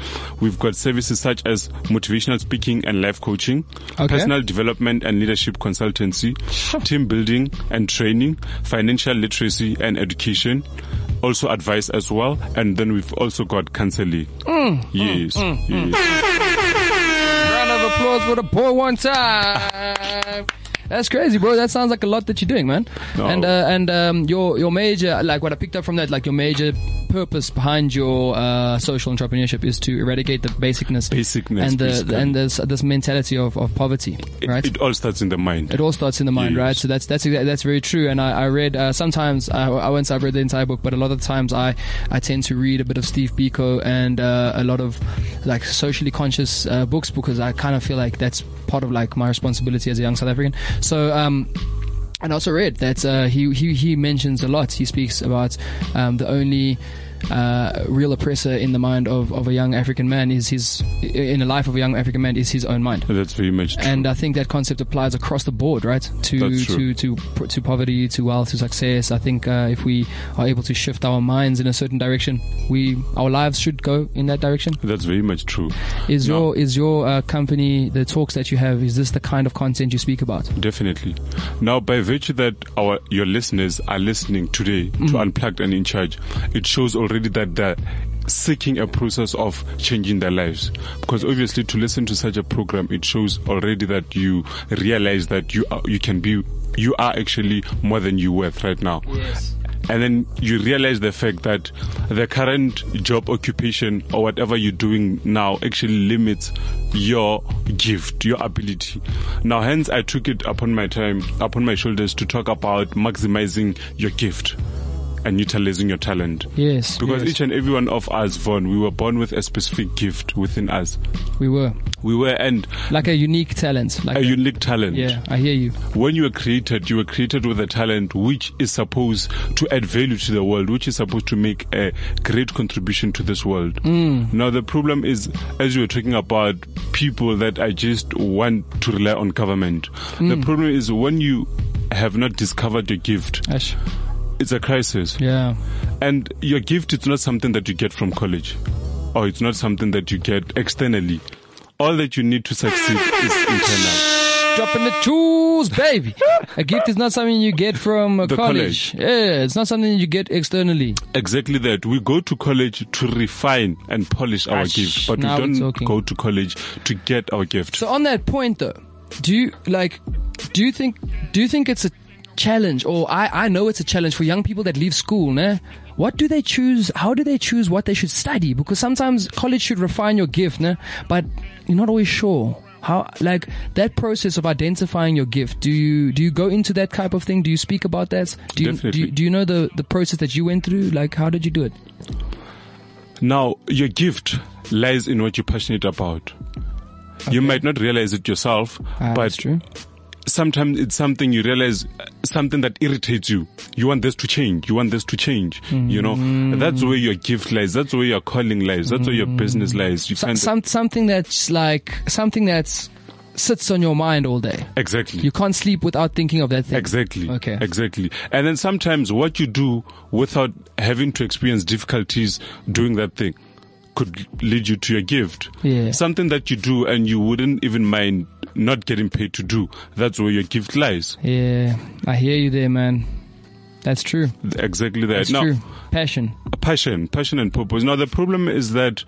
We've got services such as motivational speaking and life coaching, Okay. personal development and leadership consultancy, team building and training, financial literacy and education, also advice as well. And then we've also got counseling. Mm, mm, yes. Mm, yes. Round of applause for the boy one time. That's crazy, bro. That sounds like a lot that you're doing, man. No. And uh, and um, your your major, like what I picked up from that, like your major purpose behind your uh, social entrepreneurship is to eradicate the basicness, Basicness, and the basically. and this this mentality of, of poverty, It, right? it all starts in the mind. It all starts in the mind, Yes. right? So that's that's that's very true. And I, I read uh, sometimes I, I won't say I've read the entire book, but a lot of times I I tend to read a bit of Steve Biko and uh, a lot of like socially conscious uh, books because I kind of feel like that's part of like my responsibility as a young South African. So um, and also read that uh, he, he he mentions a lot. He speaks about um, the only uh, real oppressor in the mind of, of a young African man is his in the life of a young African man is his own mind. That's very much true. And I think that concept applies across the board, right? To to to to poverty, to wealth, to success. I think uh, if we are able to shift our minds in a certain direction, we our lives should go in that direction. That's very much true. Is No. your is your uh, company the talks that you have? Is this the kind of content you speak about? Definitely. Now, by virtue that our your listeners are listening today to Unplugged and in Charge, it shows already that they're seeking a process of changing their lives. Because obviously, to listen to such a program, it shows already that you realize that you are, you can be you are actually more than you worth right now. And then you realize the fact that the current job occupation or whatever you're doing now actually limits your gift, your ability. Now, hence, I took it upon my time, upon my shoulders to talk about maximizing your gift and utilizing your talent. Yes, Because yes. each and every one of us, Vaughn, we were born with a specific gift within us. we were We were, and like a unique talent. Like a unique talent. yeah, I hear you. when you were created, you were created with a talent which is supposed to add value to the world, which is supposed to make a great contribution to this world. Mm. Now, the problem is, as you were talking about people that I just want to rely on government. The mm. problem is when you have not discovered your gift, Ash. It's a crisis. Yeah. And your gift is not something that you get from college, or it's not something that you get externally. All that you need to succeed is internal. Dropping the tools, baby. A gift is not something you get from college. college. Yeah, it's not something you get externally. Exactly that. We go to college to refine and polish our Ash, gift, but we don't go to college to get our gift. So on that point though, do you like do you think do you think it's a challenge or I, I know it's a challenge for young people that leave school, ne? What do they choose? How do they choose what they should study? Because sometimes college should refine your gift, ne? But you're not always sure. How like that process of identifying your gift? Do you do you go into that type of thing? Do you speak about that? Do you do you, do you know the the process that you went through? Like how did you do it? Now, your gift lies in what you're passionate about. You might not realize it yourself, Ah, but that's true. Sometimes it's something you realize, uh, something that irritates you. You want this to change. You want this to change. You know, Mm. that's where your gift lies. That's where your calling lies. That's where your business lies. You So, some something that's like something that's sits on your mind all day. exactly. You can't sleep without thinking of that thing. Exactly. Okay. Exactly. And then sometimes what you do without having to experience difficulties doing that thing could lead you to your gift. Yeah. Something that you do and you wouldn't even mind not getting paid to do. That's where your gift lies. Yeah, I hear you there, man. That's true. Exactly that. That's now, true. Passion. passion, passion and purpose. Now the problem is that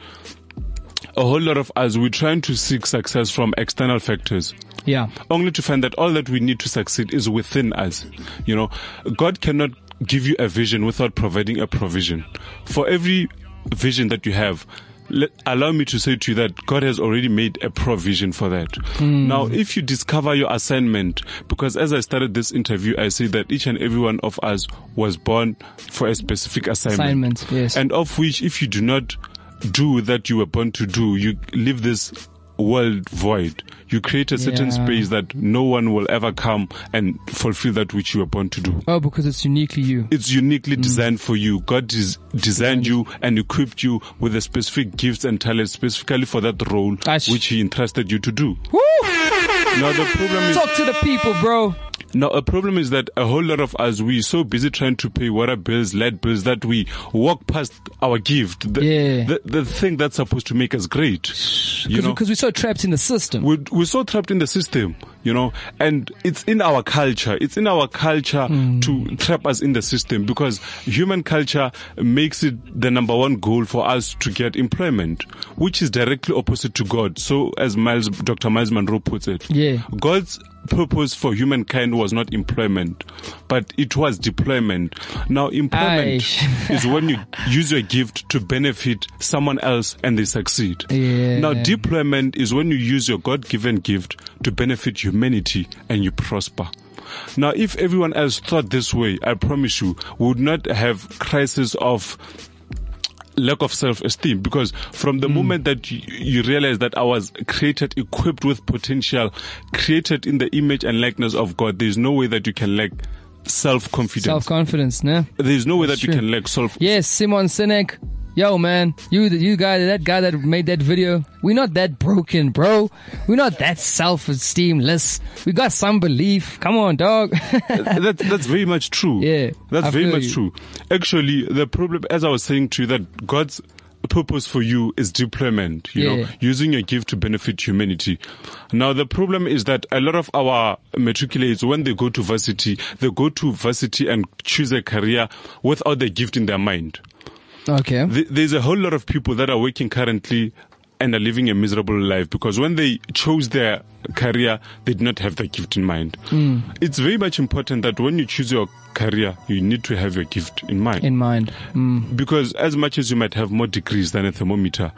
a whole lot of us, we're trying to seek success from external factors. Yeah. only to find that all that we need to succeed is within us. You know, God cannot give you a vision without providing a provision. For every vision that you have, let, allow me to say to you that God has already made a provision for that. Hmm. Now, if you discover your assignment, because as I started this interview, I said that each and every one of us was born for a specific assignment. Assignment, yes. And of which, if you do not do that you were born to do, you leave this world void. You create a certain Yeah. space that no one will ever come and fulfill that which you were born to do. Oh, because it's uniquely you. It's uniquely Mm. designed for you. God is designed you and equipped you with the specific gifts and talents specifically for that role Ash. which He entrusted you to do. Woo! Now the problem is Talk to the people, bro. Now a problem is that a whole lot of us we so busy trying to pay water bills, lead bills that we walk past our gift. The, Yeah. the, the thing that's supposed to make us great. You know, Because we're so trapped in the system. we're, we're so trapped in the system, you know, and it's in our culture. It's in our culture hmm. to trap us in the system because human culture makes it the number one goal for us to get employment, which is directly opposite to God. So as Myles, Dr. Myles Munroe puts it, Yeah. God's purpose for humankind was not employment, but it was deployment. Now employment is when you use your gift to benefit someone else and they succeed. Yeah. Now deployment is when you use your God-given gift to benefit humanity and you prosper. Now, if everyone else thought this way, I promise you, we would not have crisis of lack of self-esteem because from the hmm. moment that you, you realize that I was created equipped with potential, created in the image and likeness of God, there is no way that you can lack self-confidence. Self-confidence, no? there is no way That's that you can lack self. Yes, Simon Sinek. Yo, man, you, the- you guy, that guy that made that video, we're not that broken, bro. We're not that self-esteemless. We got some belief. Come on, dog. that, that's very much true. Yeah, That's I very much you. true. Actually, the problem, as I was saying to you, that God's purpose for you is deployment, you know, using your gift to benefit humanity. Now, the problem is that a lot of our matriculates, when they go to varsity, they go to varsity and choose a career without the gift in their mind. Okay. Th- There's a whole lot of people that are working currently and are living a miserable life because when they chose their career, they did not have the gift in mind. Hmm. It's very much important that when you choose your career, you need to have your gift in mind. In mind. Mm. because as much as you might have more degrees than a thermometer,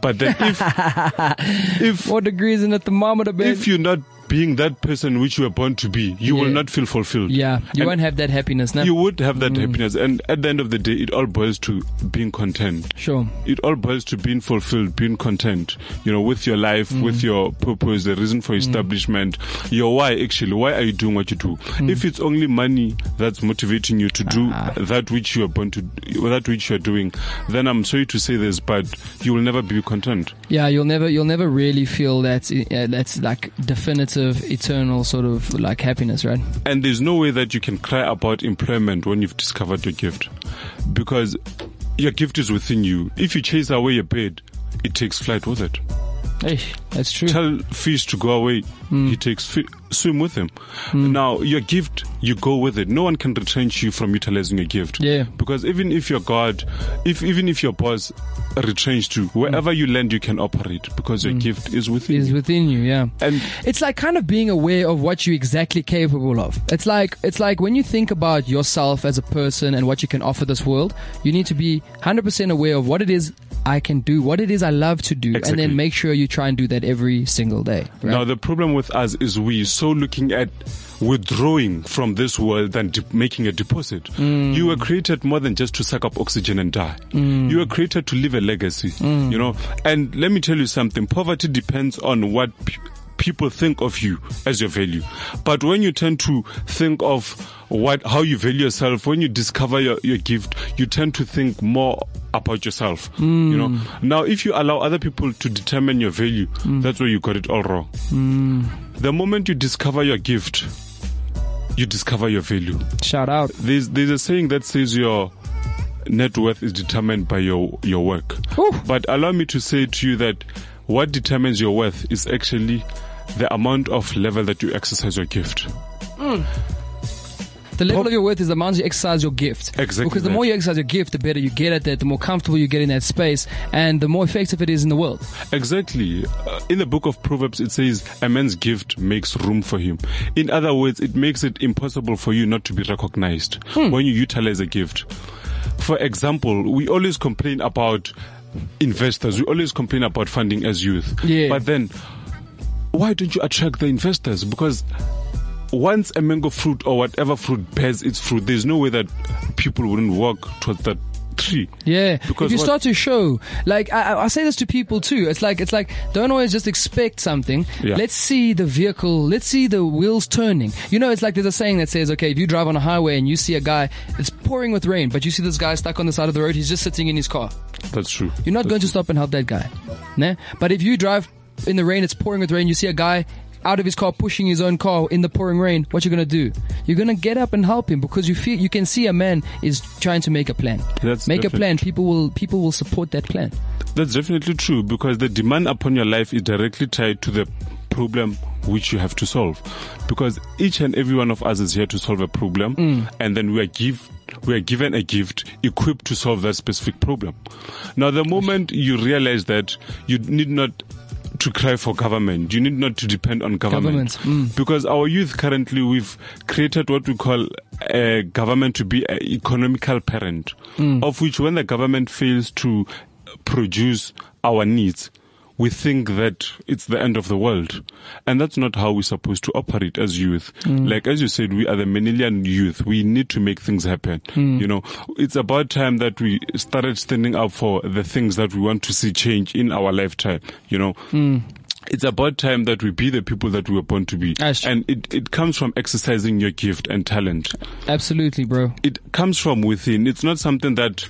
but then if, if, Four degrees in a thermometer, baby. if you're not being that person which you were born to be, you will not feel fulfilled. yeah, you And- won't have that happiness, no? You would have that Mm. happiness, and at the end of the day, it all boils to being content Sure. it all boils to being fulfilled, being content, you know, with your life, Mm. with your purpose, the reason for establishment, your why actually. Why are you doing what you do? Mm. If it's only money that's motivating you to do Ah. that which you are born to, that which you are doing, then I'm sorry to say this, but you will never be content. Yeah, you'll never, you'll never really feel that, uh, that's like definitive, eternal sort of like happiness, right? And there's no way that you can cry about employment when you've discovered your gift. Because your gift is within you. If you chase away your bird, it takes flight with it. Hey, that's true. tell fish to go away, Hmm. he takes fi- swim with him. Now your gift, you go with it. No one can retrench you from utilizing your gift. Yeah. Because even if your God, if even if your boss retrenched you, wherever you land, you can operate because your gift is within Hmm. is you. within you, yeah. And It's like kind of being aware of what you're exactly capable of. It's like it's like when you think about yourself as a person and what you can offer this world, you need to be 100% aware of what it is I can do, what it is I love to do, and then make sure you try and do that every single day. Right? now the problem with us is we so looking at withdrawing from this world than de- making a deposit. Mm. You were created more than just to suck up oxygen and die. You were created to leave a legacy, Mm. you know. And let me tell you something, poverty depends on what people think of you as your value. But when you tend to think of what, how you value yourself, when you discover your, your gift, you tend to think more about yourself, you know. Hmm. Now, if you allow other people to determine your value, hmm. that's where you got it all wrong. Hmm. The moment you discover your gift, you discover your value. Shout out. There's there's a saying that says your net worth is determined by your your work. Whew. But allow me to say to you that what determines your worth is actually the amount of level that you exercise your gift. The level of your worth is the amount you exercise your gift. Exactly Because the that. more you exercise your gift, the better you get at that, the more comfortable you get in that space, and the more effective it is in the world. Exactly. Uh, in the book of Proverbs, it says a man's gift makes room for him. In other words, it makes it impossible for you not to be recognized when you utilize a gift. For example, we always complain about investors. We always complain about funding as youth. Yeah. But then, why don't you attract the investors? Because once a mango fruit or whatever fruit bears its fruit, there's no way that people wouldn't walk towards that tree. Yeah, Because if you what- start to show, like I, I- say this to people too. It's like it's like don't always just expect something. Yeah. Let's see the vehicle. Let's see the wheels turning. You know, it's like there's a saying that says, okay, if you drive on a highway and you see a guy, it's pouring with rain, but you see this guy stuck on the side of the road. He's just sitting in his car. That's true. You're not going to stop and help that guy. Nah? But if you drive in the rain, it's pouring with rain, you see a guy out of his car pushing his own car in the pouring rain, what you gonna do? You're gonna get up and help him because you feel you can see a man is trying to make a plan. That's make a plan. People will people will support that plan. That's definitely true because the demand upon your life is directly tied to the problem which you have to solve. Because each and every one of us is here to solve a problem mm. and then we are give we are given a gift equipped to solve that specific problem. Now the moment you realize that you need not to cry for government. You need not to depend on government. Government, mm. Because our youth currently, we've created what we call a government to be an economical parent, mm. of which when the government fails to produce our needs, we think that it's the end of the world. And that's not how we're supposed to operate as youth. Mm. Like, as you said, we are the millennial youth. We need to make things happen. Mm. You know, it's about time that we started standing up for the things that we want to see change in our lifetime. You know, mm. it's about time that we be the people that we were born to be. And it, it comes from exercising your gift and talent. Absolutely, bro. It comes from within. It's not something that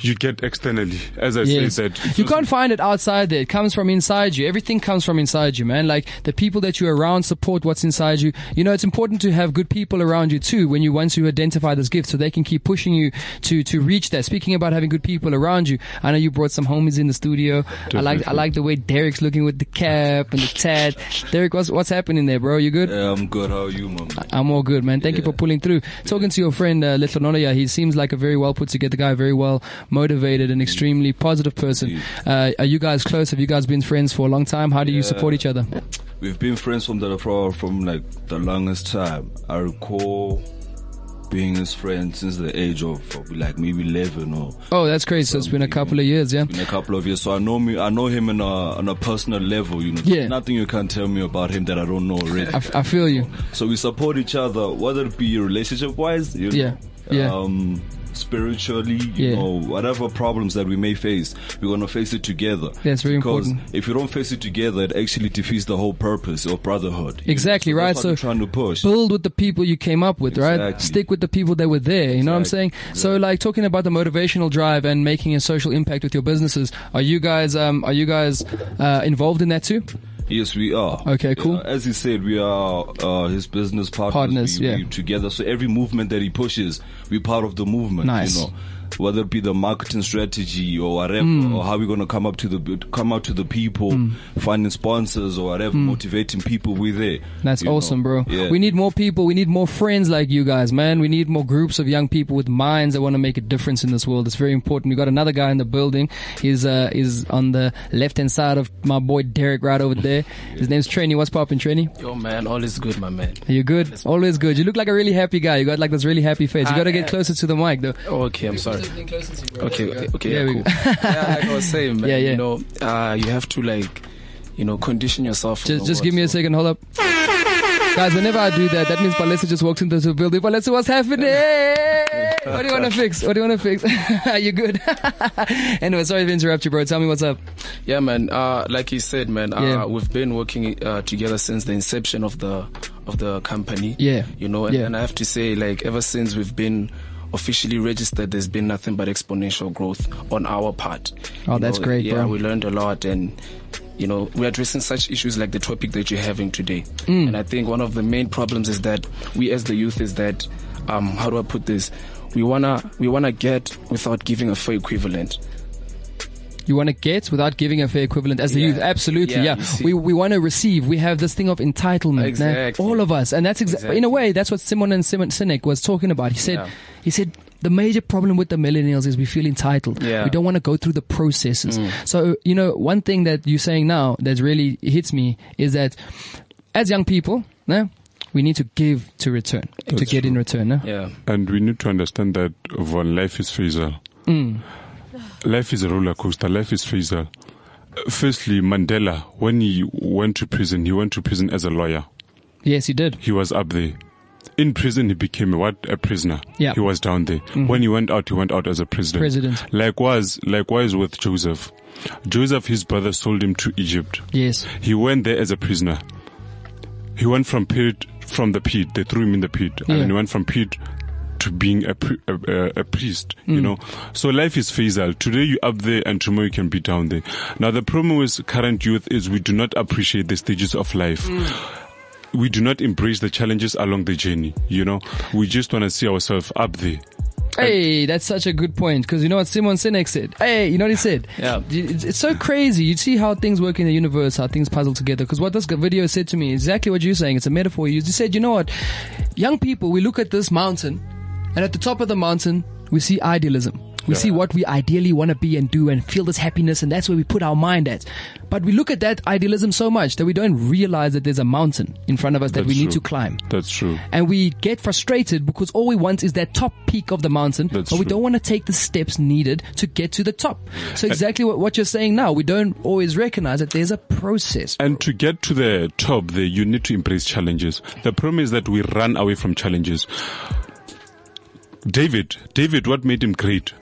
you get externally. As I Yes. said, that You can't find it outside there. It comes from inside you. Everything comes from inside you, man. Like the people that you're around support what's inside you. You know, it's important to have good people around you too when you once you identify this gift so they can keep pushing you to, to reach that. Speaking about having good people around you, I know you brought some homies in the studio. I like, I like the way Derek's looking with the cap and the tat. Derek, what's, what's happening there, bro? You good? Yeah, I'm good. How are you, man? I'm all good, man. Thank you for pulling through. Talking to your friend, uh, Little Nonoya, he seems like a very well put together guy, very well motivated and extremely positive person. Uh, are you guys close? Have you guys been friends for a long time? How do you support each other? We've been friends from the from, from like the longest time. I recall being his friend since the age of like maybe 11 or Oh, that's crazy. So it's been a couple of years, yeah? in a couple of years. So I know me, I know him on a, on a personal level, you know. Yeah. Nothing you can tell me about him that I don't know already. I, f- I feel you. so we support each other, whether it be relationship wise, you know, Yeah, yeah. um, spiritually, you Yeah. know, whatever problems that we may face, we're gonna face it together. That's very because important. If you don't face it together, it actually defeats the whole purpose of brotherhood. Exactly, So right? So trying to push. build with the people you came up with, right? Stick with the people that were there. You know what I'm saying? Exactly. So like talking about the motivational drive and making a social impact with your businesses. Are you guys, um, are you guys, uh, involved in that too? Yes, we are. Okay, cool. Uh, as he said, we are uh, his business partners. Partners, we, yeah. we together. So every movement that he pushes, we're part of the movement. Nice. You know, whether it be the marketing strategy or whatever, Hmm. or how we're gonna come up to the come out to the people, finding sponsors or whatever, motivating people. We're there. Hmm. That's you know. awesome, bro. Yeah. We need more people. We need more friends like you guys, man. We need more groups of young people with minds that want to make a difference in this world. It's very important. We got another guy in the building. He's uh is on the left hand side of my boy Derek right over there. His name's Trainee. What's poppin', Trainee? Yo, man, all is good, my man. Are you good? Always good. You look like a really happy guy. You got like this really happy face. You gotta get closer to the mic though. Oh, okay, I'm sorry. Okay, okay, okay, There yeah, we cool. go. yeah, like I was saying, man, Yeah, yeah. you know, uh, you have to like, you know, condition yourself. for Just the just world, give me a so- second. Hold up. Guys, whenever I do that, that means Palesa just walks into the building. Palesa, what's happening? What do you want to fix? What do you want to fix? Are you good? anyway, sorry to interrupt you, bro. Tell me what's up. Yeah, man. Uh, like you said, man, uh, Yeah. we've been working uh, together since the inception of the of the company. Yeah. You know, and, Yeah. and I have to say, like, ever since we've been officially registered, there's been nothing but exponential growth on our part. Oh, You that's know, great, yeah, bro. we learned a lot and. You know, we're addressing such issues like the topic that you're having today. Mm. And I think one of the main problems is that we as the youth is that, um, how do I put this? We wanna, we wanna get without giving a fair equivalent. You want to get without giving a fair equivalent as the Yeah. youth. Absolutely, Yeah, yeah. We we want to receive. We have this thing of entitlement. nah? Exactly. All of us, and that's exa- in a way that's what Simon and Simon Sinek was talking about. He said Yeah. he said. The major problem with the millennials is we feel entitled. Yeah. Mm. We don't want to go through the processes. So, you know, one thing that you're saying now that really hits me is that as young people, nah, we need to give to return, to That's get in return. Nah? Yeah. And we need to understand that one life is phasal. Life is a roller coaster. Life is. Uh, Firstly, Mandela, when he went to prison, he went to prison as a lawyer. Yes, he did. He was up there. In prison, he became a what? A prisoner. Yeah. Mm-hmm. He was down there. When he went out, he went out as a president. President. Likewise, likewise with Joseph. Joseph, his brother, sold him to Egypt. Yes. He went there as a prisoner. He went from pit, from the pit. They threw him in the pit, Yeah. and then he went from pit to being a, a, a, a priest. You mm. know, so life is phasal. Today you're up there, and tomorrow you can be down there. Now the problem with current youth is we do not appreciate the stages of life. Mm. We do not embrace the challenges along the journey. You know, we just want to see ourselves up there. Hey, that's such a good point because you know what Simon Sinek said. Hey, you know what he said? Yeah. It's, it's so crazy. You see how things work in the universe, how things puzzle together. Because what this video said to me is exactly what you're saying. It's a metaphor. You said, you know what? Young people, we look at this mountain, and at the top of the mountain, we see idealism. We see what we ideally want to be and do and feel this happiness, and that's where we put our mind at. But we look at that idealism so much that we don't realize that there's a mountain in front of us that we That's need to climb That's true. and we get frustrated because all we want is that top peak of the mountain, That's but we true. don't want to take the steps needed to get to the top. So exactly what, what you're saying now, we don't always recognize that there's a process. And to get to the top there, you need to embrace challenges. The problem is that we run away from challenges. David, David, what made him great?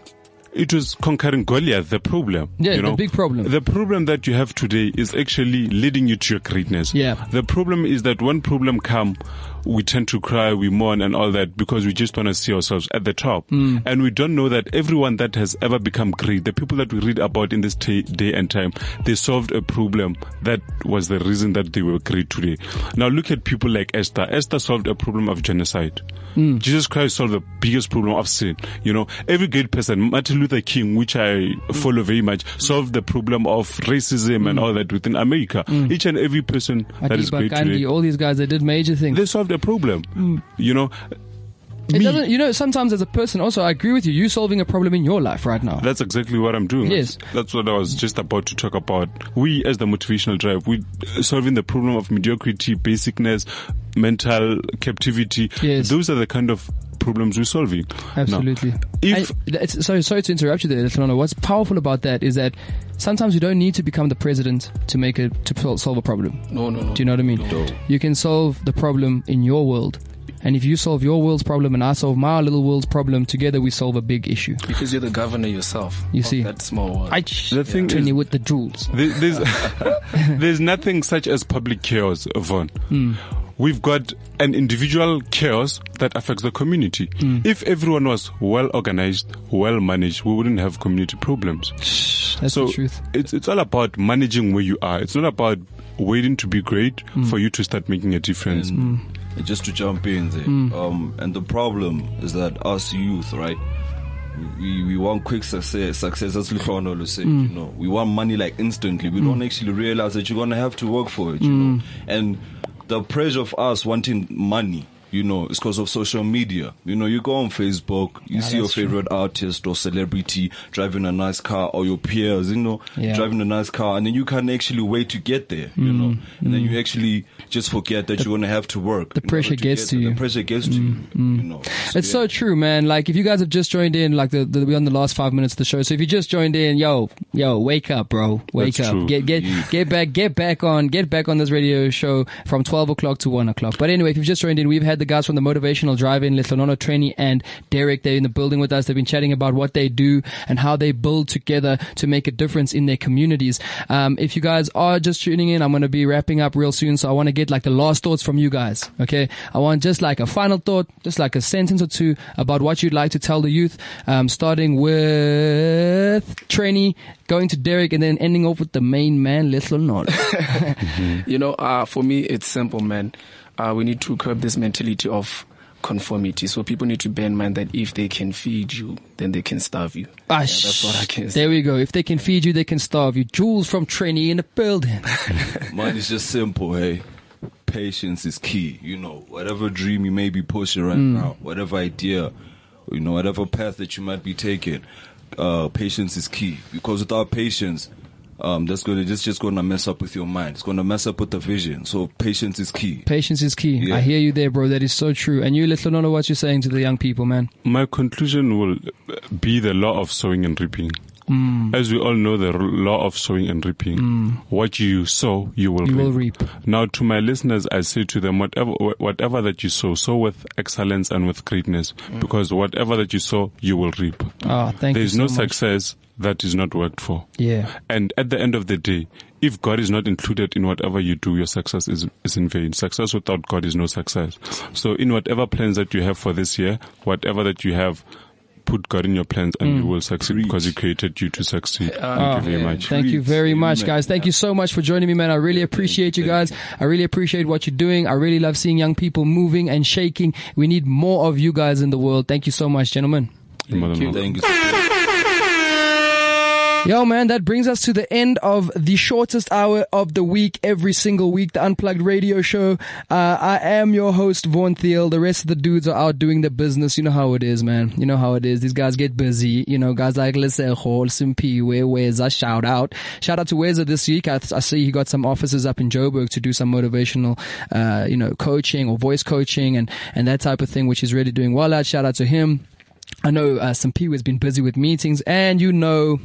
It was conquering Goliath, the problem. Yeah, you the know? big problem. The problem that you have today is actually leading you to your greatness. Yeah. The problem is that when problem come, we tend to cry, we mourn and all that because we just want to see ourselves at the top. Mm. And we don't know that everyone that has ever become great, the people that we read about in this ta day and time, they solved a problem that was the reason that they were great today. Now look at people like Esther. Esther solved a problem of genocide. Mm. Jesus Christ solved the biggest problem of sin. You know, every great person, Martin Luther King, which I follow very much, solved the problem of racism and all that within America. Each and every person that is great Gandhi, today, all these guys, they did major things. they solved a problem. Mm. You know, It me, doesn't, you know, sometimes as a person, also, I agree with you. You're solving a problem in your life right now. That's exactly what I'm doing. Yes. That's what I was just about to talk about. We, as the motivational drive, we uh, solving the problem of mediocrity, basicness, mental captivity. Yes. Those are the kind of problems we're solving. Now, Absolutely. if And it's, sorry, sorry to interrupt you there, Little What's powerful about that is that sometimes you don't need to become the president to make it to solve a problem. No, no, no. Do you know what I mean? No. You can solve the problem in your world. And if you solve your world's problem and I solve my little world's problem, together we solve a big issue. Because you're the governor yourself. You see. that small world. I The thing Trini is- with the jewels. There- There's, there's nothing such as public chaos, Vaughn. Hmm. We've got an individual chaos that affects the community. Hmm. If everyone was well organized, well managed, we wouldn't have community problems. That's so the truth. It's, it's all about managing where you are. It's not about waiting to be great Hmm. for you to start making a difference. And just to jump in there, hmm. um, and the problem is that us youth, right? We, we want quick success, success as Luciano will say, you hmm. know. We want money like instantly. We don't hmm. actually realize that you're gonna have to work for it, you know. And the pressure of us wanting money, you know, it's because of social media. You know, you go on Facebook, you see your that's true. favorite artist or celebrity driving a nice car, or your peers, you know, Yeah. driving a nice car, and then you can't actually wait to get there, you know. Mm, and then mm. you actually just forget that you're gonna have to work. the pressure order to gets get to you. The pressure gets to mm, you. You know. It's so true, man. Like if you guys have just joined in, like the, the we're on the last five minutes of the show. So if you just joined in, yo, yo, wake up, bro, wake That's up, true. get get get back, get back on, get back on this radio show from twelve o'clock to one o'clock. But anyway, if you've just joined in, we've had the guys from the Motivational Drive-In, Letlonolo Trainee and Derek. They're in the building with us. They've been chatting about what they do and how they build together to make a difference in their communities. Um, if you guys are just tuning in, I'm going to be wrapping up real soon. So I want to get like the last thoughts from you guys. Okay. I want just like a final thought, just like a sentence or two about what you'd like to tell the youth, um, starting with trainee, going to Derek and then ending off with the main man, Little Not. You know, uh, for me, it's simple, man. Uh, we need to curb this mentality of conformity. So people need to bear in mind that if they can feed you, then they can starve you. Ah, Yeah, that's what I can say. There we go. If they can feed you, they can starve you. Jewels from trainee in the building. Mine is just simple, hey. Patience is key. You know, whatever dream you may be pushing right now, whatever idea, you know, whatever path that you might be taking, uh, patience is key. Because without patience, um, that's gonna just just gonna mess up with your mind. It's gonna mess up with the vision. So patience is key. Patience is key. Yeah. I hear you there, bro. That is so true. And you, Letlonolo, what you're saying to the young people, man. My conclusion will be the law of sowing and reaping. Mm. As we all know, the law of sowing and reaping. Mm. What you sow, you will You reap. will reap. Now, to my listeners, I say to them, whatever whatever that you sow, sow with excellence and with greatness, mm. because whatever that you sow, you will reap. Oh, thank There is no much. success that is not worked for. Yeah. And at the end of the day, if God is not included in whatever you do, your success is, is in vain. Success without God is no success. So in whatever plans that you have for this year, whatever that you have, put God in your plans and you will succeed because He created you to succeed. Ah. Thank you very much. Thank you very much, guys. Thank you so much for joining me, man. I really appreciate you guys. I really appreciate what you're doing. I really love seeing young people moving and shaking. We need more of you guys in the world. Thank you so much, gentlemen. You're more than welcome. Thank you. Yo, man, that brings us to the end of the shortest hour of the week, every single week, the Unplugged Radio Show. Uh, I am your host, Vaughn Thiel. The rest of the dudes are out doing their business. You know how it is, man. You know how it is. These guys get busy. You know, guys like Lesejo, Simpi, Weza, shout out. Shout out to Weza this week. I, I see he got some offices up in Joburg to do some motivational, uh, you know, coaching or voice coaching and, and that type of thing, which is really doing well at. Shout out to him. I know uh, Simpi has been busy with meetings and you know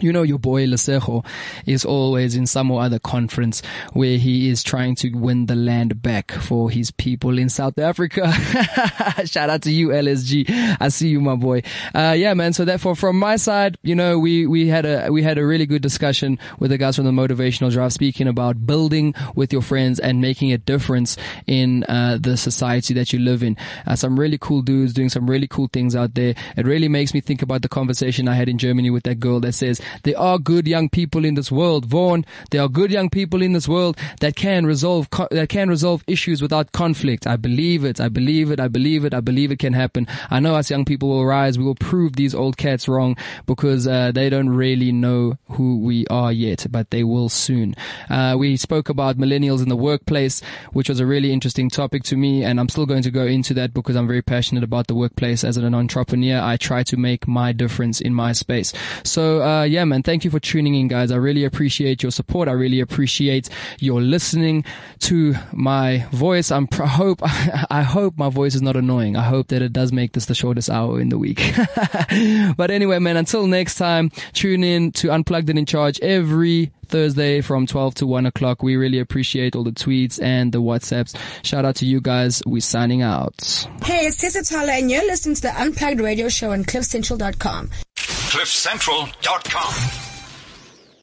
you know your boy Lesejo is always in some or other conference where he is trying to win the land back for his people in South Africa. Shout out to you, LSG. I see you, my boy. Uh, yeah, man. So therefore, from my side, you know, we, we had a, we had a really good discussion with the guys from the motivational drive speaking about building with your friends and making a difference in, uh, the society that you live in. Uh, some really cool dudes doing some really cool things out there. It really makes me think about the conversation I had in Germany with that girl that says, there are good young people in this world, Vaughn. There are good young people in this world that can resolve, co- that can resolve issues without conflict. I believe it. I believe it. I believe it. I believe it can happen. I know us young people will rise. We will prove these old cats wrong because, uh, they don't really know who we are yet, but they will soon. Uh, we spoke about millennials in the workplace, which was a really interesting topic to me. And I'm still going to go into that because I'm very passionate about the workplace as an entrepreneur. I try to make my difference in my space. So, uh, yeah, man, thank you for tuning in, guys. I really appreciate your support. I really appreciate your listening to my voice. I'm pr- hope, I hope my voice is not annoying. I hope that it does make this the shortest hour in the week. but anyway, man, until next time, tune in to Unplugged and in Charge every Thursday from 12 to 1 o'clock. We really appreciate all the tweets and the WhatsApps. Shout out to you guys. We're signing out. Hey, it's Tessa Tyler, and you're listening to the Unplugged Radio Show on CliffCentral.com. CliffCentral.com.